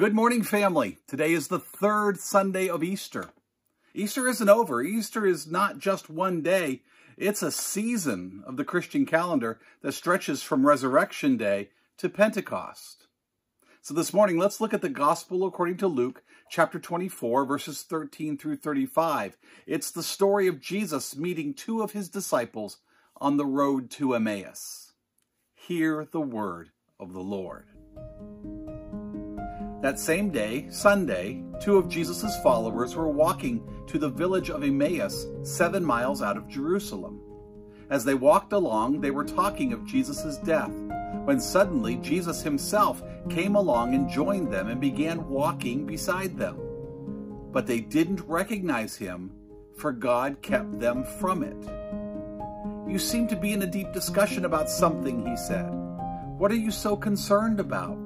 Good morning, family. Today is the third Sunday of Easter. Easter isn't over. Easter is not just one day. It's a season of the Christian calendar that stretches from Resurrection Day to Pentecost. So this morning, let's look at the Gospel according to Luke, chapter 24, verses 13 through 35. It's the story of Jesus meeting two of his disciples on the road to Emmaus. Hear the word of the Lord. That same day, Sunday, two of Jesus' followers were walking to the village of Emmaus, seven miles out of Jerusalem. As they walked along, they were talking of Jesus' death, when suddenly Jesus himself came along and joined them and began walking beside them. But they didn't recognize him, for God kept them from it. You seem to be in a deep discussion about something, he said. What are you so concerned about?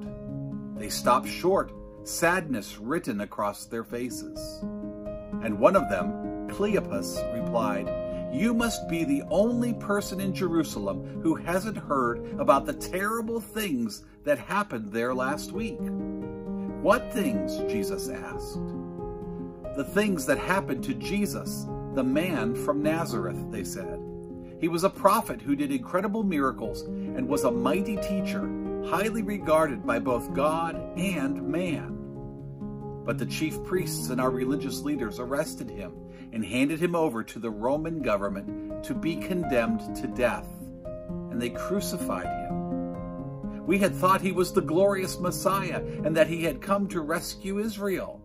They stopped short, sadness written across their faces. And one of them, Cleopas, replied, You must be the only person in Jerusalem who hasn't heard about the terrible things that happened there last week. What things? Jesus asked. The things that happened to Jesus, the man from Nazareth, they said. He was a prophet who did incredible miracles and was a mighty teacher highly regarded by both God and man. But the chief priests and our religious leaders arrested him and handed him over to the Roman government to be condemned to death, and they crucified him. We had thought he was the glorious Messiah and that he had come to rescue Israel.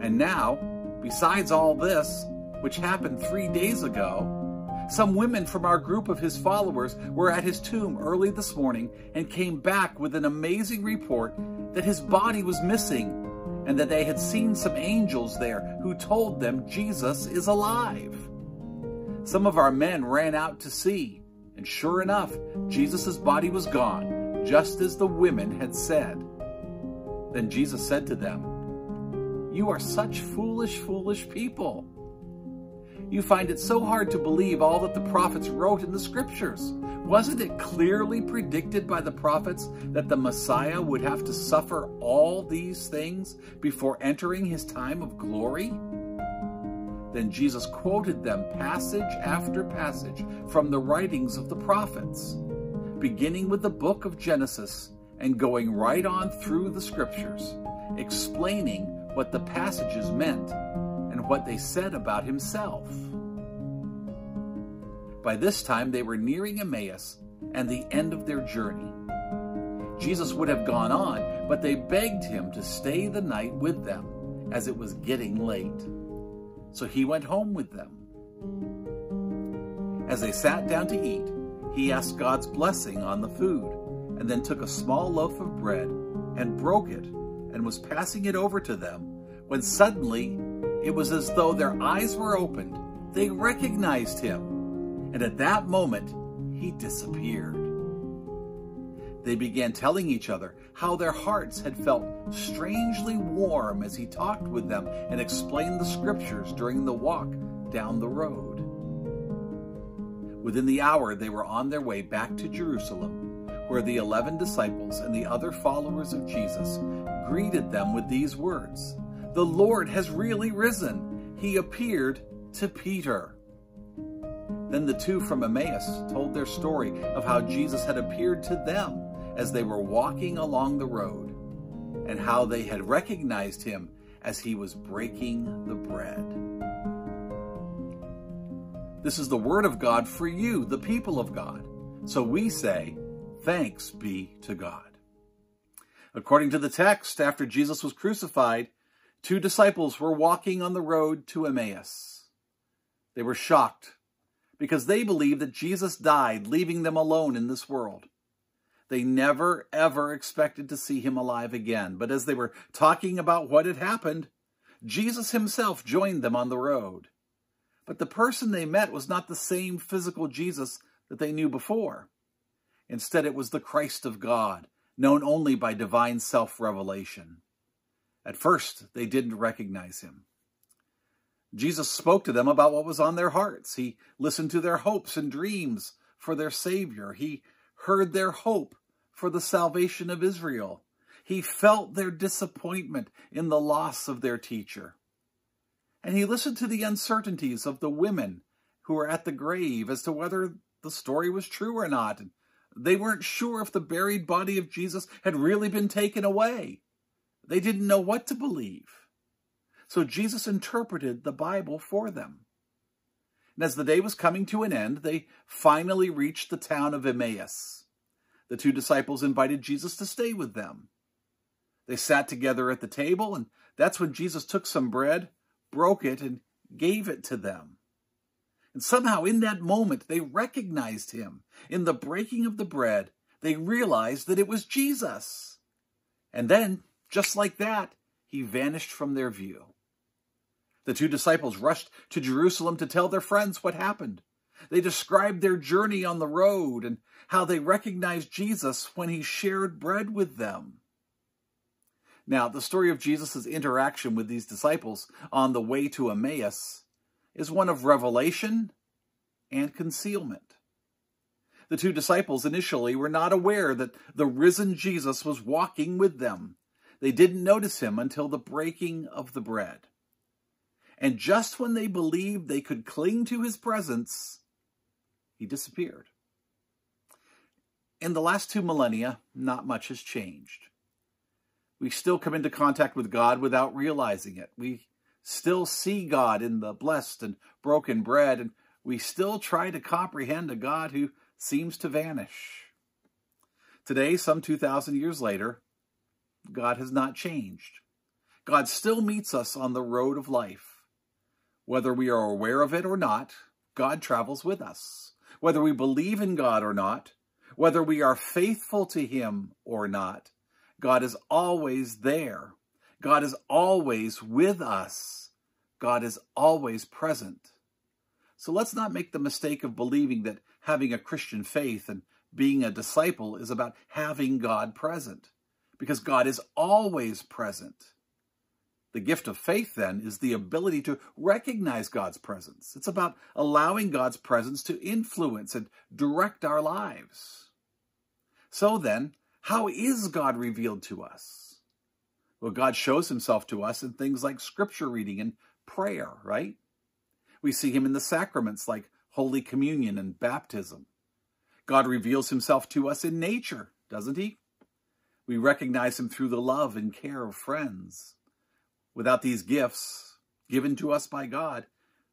And now, besides all this, which happened three days ago, some women from our group of his followers were at his tomb early this morning and came back with an amazing report that his body was missing and that they had seen some angels there who told them Jesus is alive. Some of our men ran out to see, and sure enough, Jesus' body was gone, just as the women had said. Then Jesus said to them, You are such foolish, foolish people. You find it so hard to believe all that the prophets wrote in the scriptures. Wasn't it clearly predicted by the prophets that the Messiah would have to suffer all these things before entering his time of glory? Then Jesus quoted them passage after passage from the writings of the prophets, beginning with the book of Genesis and going right on through the scriptures, explaining what the passages meant what they said about himself. By this time, they were nearing Emmaus and the end of their journey. Jesus would have gone on, but they begged him to stay the night with them, as it was getting late. So he went home with them. As they sat down to eat, he asked God's blessing on the food, and then took a small loaf of bread and broke it and was passing it over to them, when suddenly it was as though their eyes were opened. They recognized him. And at that moment, he disappeared. They began telling each other how their hearts had felt strangely warm as he talked with them and explained the scriptures during the walk down the road. Within the hour, they were on their way back to Jerusalem, where the eleven disciples and the other followers of Jesus greeted them with these words the Lord has really risen. He appeared to Peter. Then the two from Emmaus told their story of how Jesus had appeared to them as they were walking along the road, and how they had recognized him as he was breaking the bread. This is the word of God for you, the people of God. So we say, Thanks be to God. According to the text, after Jesus was crucified, Two disciples were walking on the road to Emmaus. They were shocked because they believed that Jesus died, leaving them alone in this world. They never, ever expected to see him alive again. But as they were talking about what had happened, Jesus himself joined them on the road. But the person they met was not the same physical Jesus that they knew before. Instead, it was the Christ of God, known only by divine self revelation. At first, they didn't recognize him. Jesus spoke to them about what was on their hearts. He listened to their hopes and dreams for their Savior. He heard their hope for the salvation of Israel. He felt their disappointment in the loss of their teacher. And he listened to the uncertainties of the women who were at the grave as to whether the story was true or not. They weren't sure if the buried body of Jesus had really been taken away. They didn't know what to believe. So Jesus interpreted the Bible for them. And as the day was coming to an end, they finally reached the town of Emmaus. The two disciples invited Jesus to stay with them. They sat together at the table, and that's when Jesus took some bread, broke it, and gave it to them. And somehow in that moment, they recognized him. In the breaking of the bread, they realized that it was Jesus. And then, just like that, he vanished from their view. The two disciples rushed to Jerusalem to tell their friends what happened. They described their journey on the road and how they recognized Jesus when he shared bread with them. Now, the story of Jesus' interaction with these disciples on the way to Emmaus is one of revelation and concealment. The two disciples initially were not aware that the risen Jesus was walking with them. They didn't notice him until the breaking of the bread. And just when they believed they could cling to his presence, he disappeared. In the last two millennia, not much has changed. We still come into contact with God without realizing it. We still see God in the blessed and broken bread, and we still try to comprehend a God who seems to vanish. Today, some 2,000 years later, God has not changed. God still meets us on the road of life. Whether we are aware of it or not, God travels with us. Whether we believe in God or not, whether we are faithful to Him or not, God is always there. God is always with us. God is always present. So let's not make the mistake of believing that having a Christian faith and being a disciple is about having God present, because God is always present. The gift of faith, then, is the ability to recognize God's presence. It's about allowing God's presence to influence and direct our lives. So then, how is God revealed to us? Well, God shows himself to us in things like scripture reading and prayer, right? We see him in the sacraments like Holy Communion and baptism. God reveals himself to us in nature, doesn't he? We recognize him through the love and care of friends. Without these gifts given to us by God,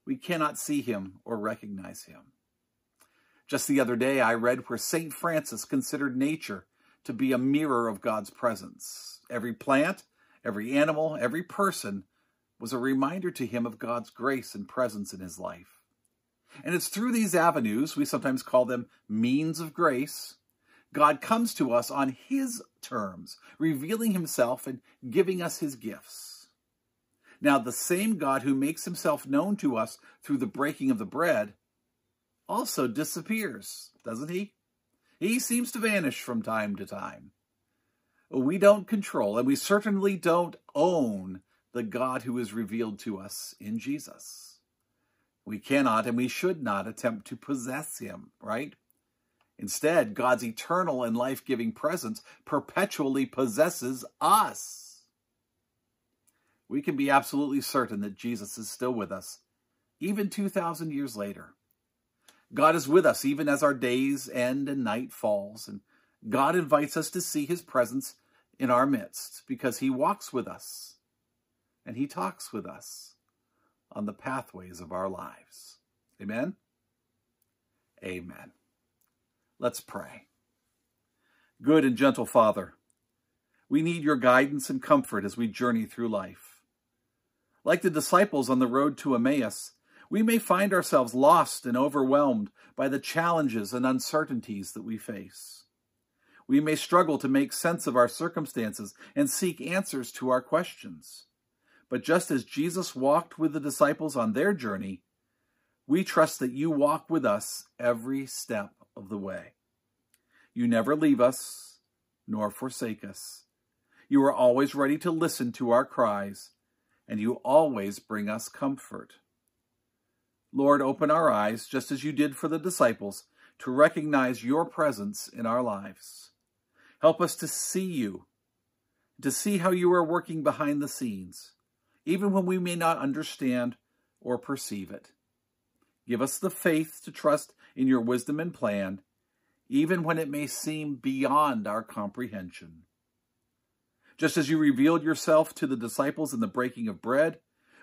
we cannot see him or recognize him. Just the other day, I read where St. Francis considered nature to be a mirror of God's presence. Every plant, every animal, every person was a reminder to him of God's grace and presence in his life. And it's through these avenues, we sometimes call them means of grace, God comes to us on his terms, revealing himself and giving us his gifts. Now, the same God who makes himself known to us through the breaking of the bread also disappears, doesn't he? He seems to vanish from time to time. We don't control, and we certainly don't own the God who is revealed to us in Jesus. We cannot and we should not attempt to possess him, right? Instead, God's eternal and life giving presence perpetually possesses us we can be absolutely certain that Jesus is still with us, even 2,000 years later. God is with us even as our days end and night falls, and God invites us to see his presence in our midst because he walks with us and he talks with us on the pathways of our lives. Amen? Amen. Let's pray. Good and gentle Father, we need your guidance and comfort as we journey through life. Like the disciples on the road to Emmaus, we may find ourselves lost and overwhelmed by the challenges and uncertainties that we face. We may struggle to make sense of our circumstances and seek answers to our questions. But just as Jesus walked with the disciples on their journey, we trust that you walk with us every step of the way. You never leave us nor forsake us. You are always ready to listen to our cries and you always bring us comfort. Lord, open our eyes, just as you did for the disciples, to recognize your presence in our lives. Help us to see you. to see how you are working behind the scenes, even when we may not understand or perceive it. Give us the faith to trust in your wisdom and plan, even when it may seem beyond our comprehension. Just as you revealed yourself to the disciples in the breaking of bread,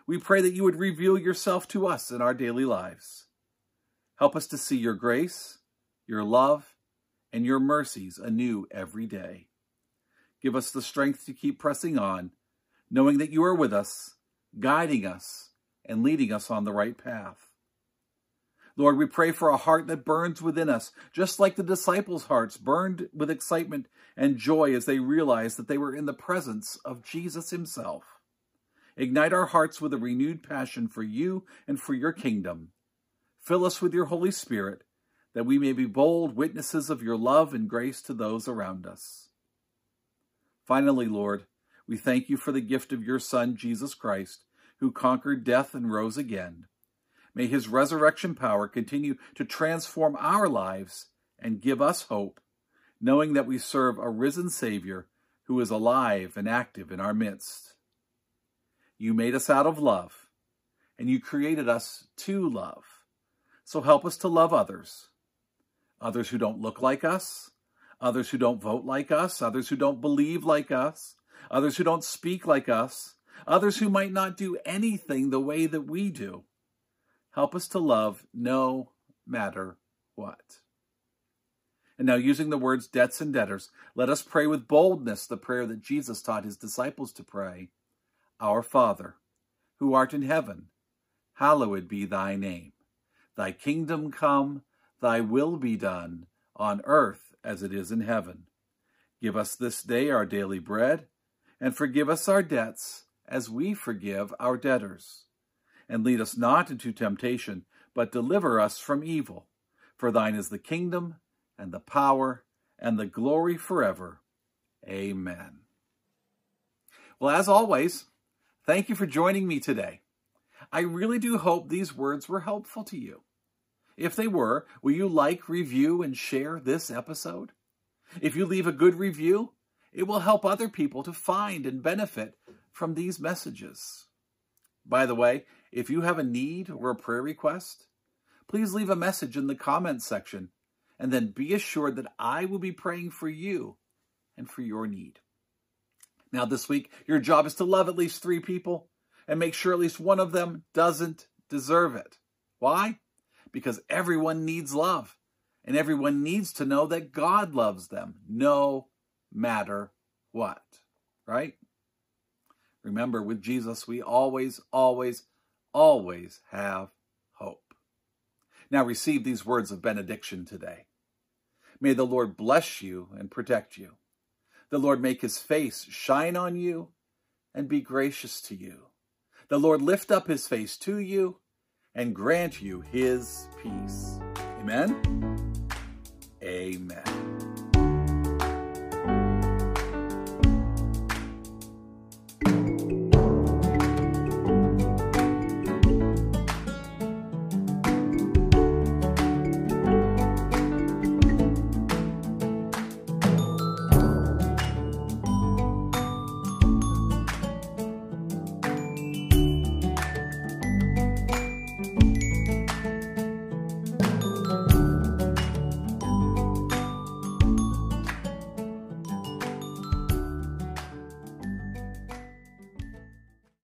we pray that you would reveal yourself to us in our daily lives. Help us to see your grace, your love, and your mercies anew every day. Give us the strength to keep pressing on, knowing that you are with us, guiding us, and leading us on the right path. Lord, we pray for a heart that burns within us, just like the disciples' hearts burned with excitement and joy as they realized that they were in the presence of Jesus himself. Ignite our hearts with a renewed passion for you and for your kingdom. Fill us with your Holy Spirit, that we may be bold witnesses of your love and grace to those around us. Finally, Lord, we thank you for the gift of your Son, Jesus Christ, who conquered death and rose again. May his resurrection power continue to transform our lives and give us hope, knowing that we serve a risen Savior who is alive and active in our midst. You made us out of love, and you created us to love. So help us to love others, others who don't look like us, others who don't vote like us, others who don't believe like us, others who don't speak like us, others who might not do anything the way that we do. Help us to love no matter what. And now, using the words debts and debtors, let us pray with boldness the prayer that Jesus taught his disciples to pray Our Father, who art in heaven, hallowed be thy name. Thy kingdom come, thy will be done, on earth as it is in heaven. Give us this day our daily bread, and forgive us our debts as we forgive our debtors. And lead us not into temptation, but deliver us from evil. For thine is the kingdom, and the power, and the glory forever. Amen. Well, as always, thank you for joining me today. I really do hope these words were helpful to you. If they were, will you like, review, and share this episode? If you leave a good review, it will help other people to find and benefit from these messages. By the way, if you have a need or a prayer request, please leave a message in the comments section, and then be assured that I will be praying for you and for your need. Now, this week, your job is to love at least three people and make sure at least one of them doesn't deserve it. Why? Because everyone needs love, and everyone needs to know that God loves them no matter what, right? Remember, with Jesus, we always, always, always have hope. Now receive these words of benediction today. May the Lord bless you and protect you. The Lord make his face shine on you and be gracious to you. The Lord lift up his face to you and grant you his peace. Amen. Amen.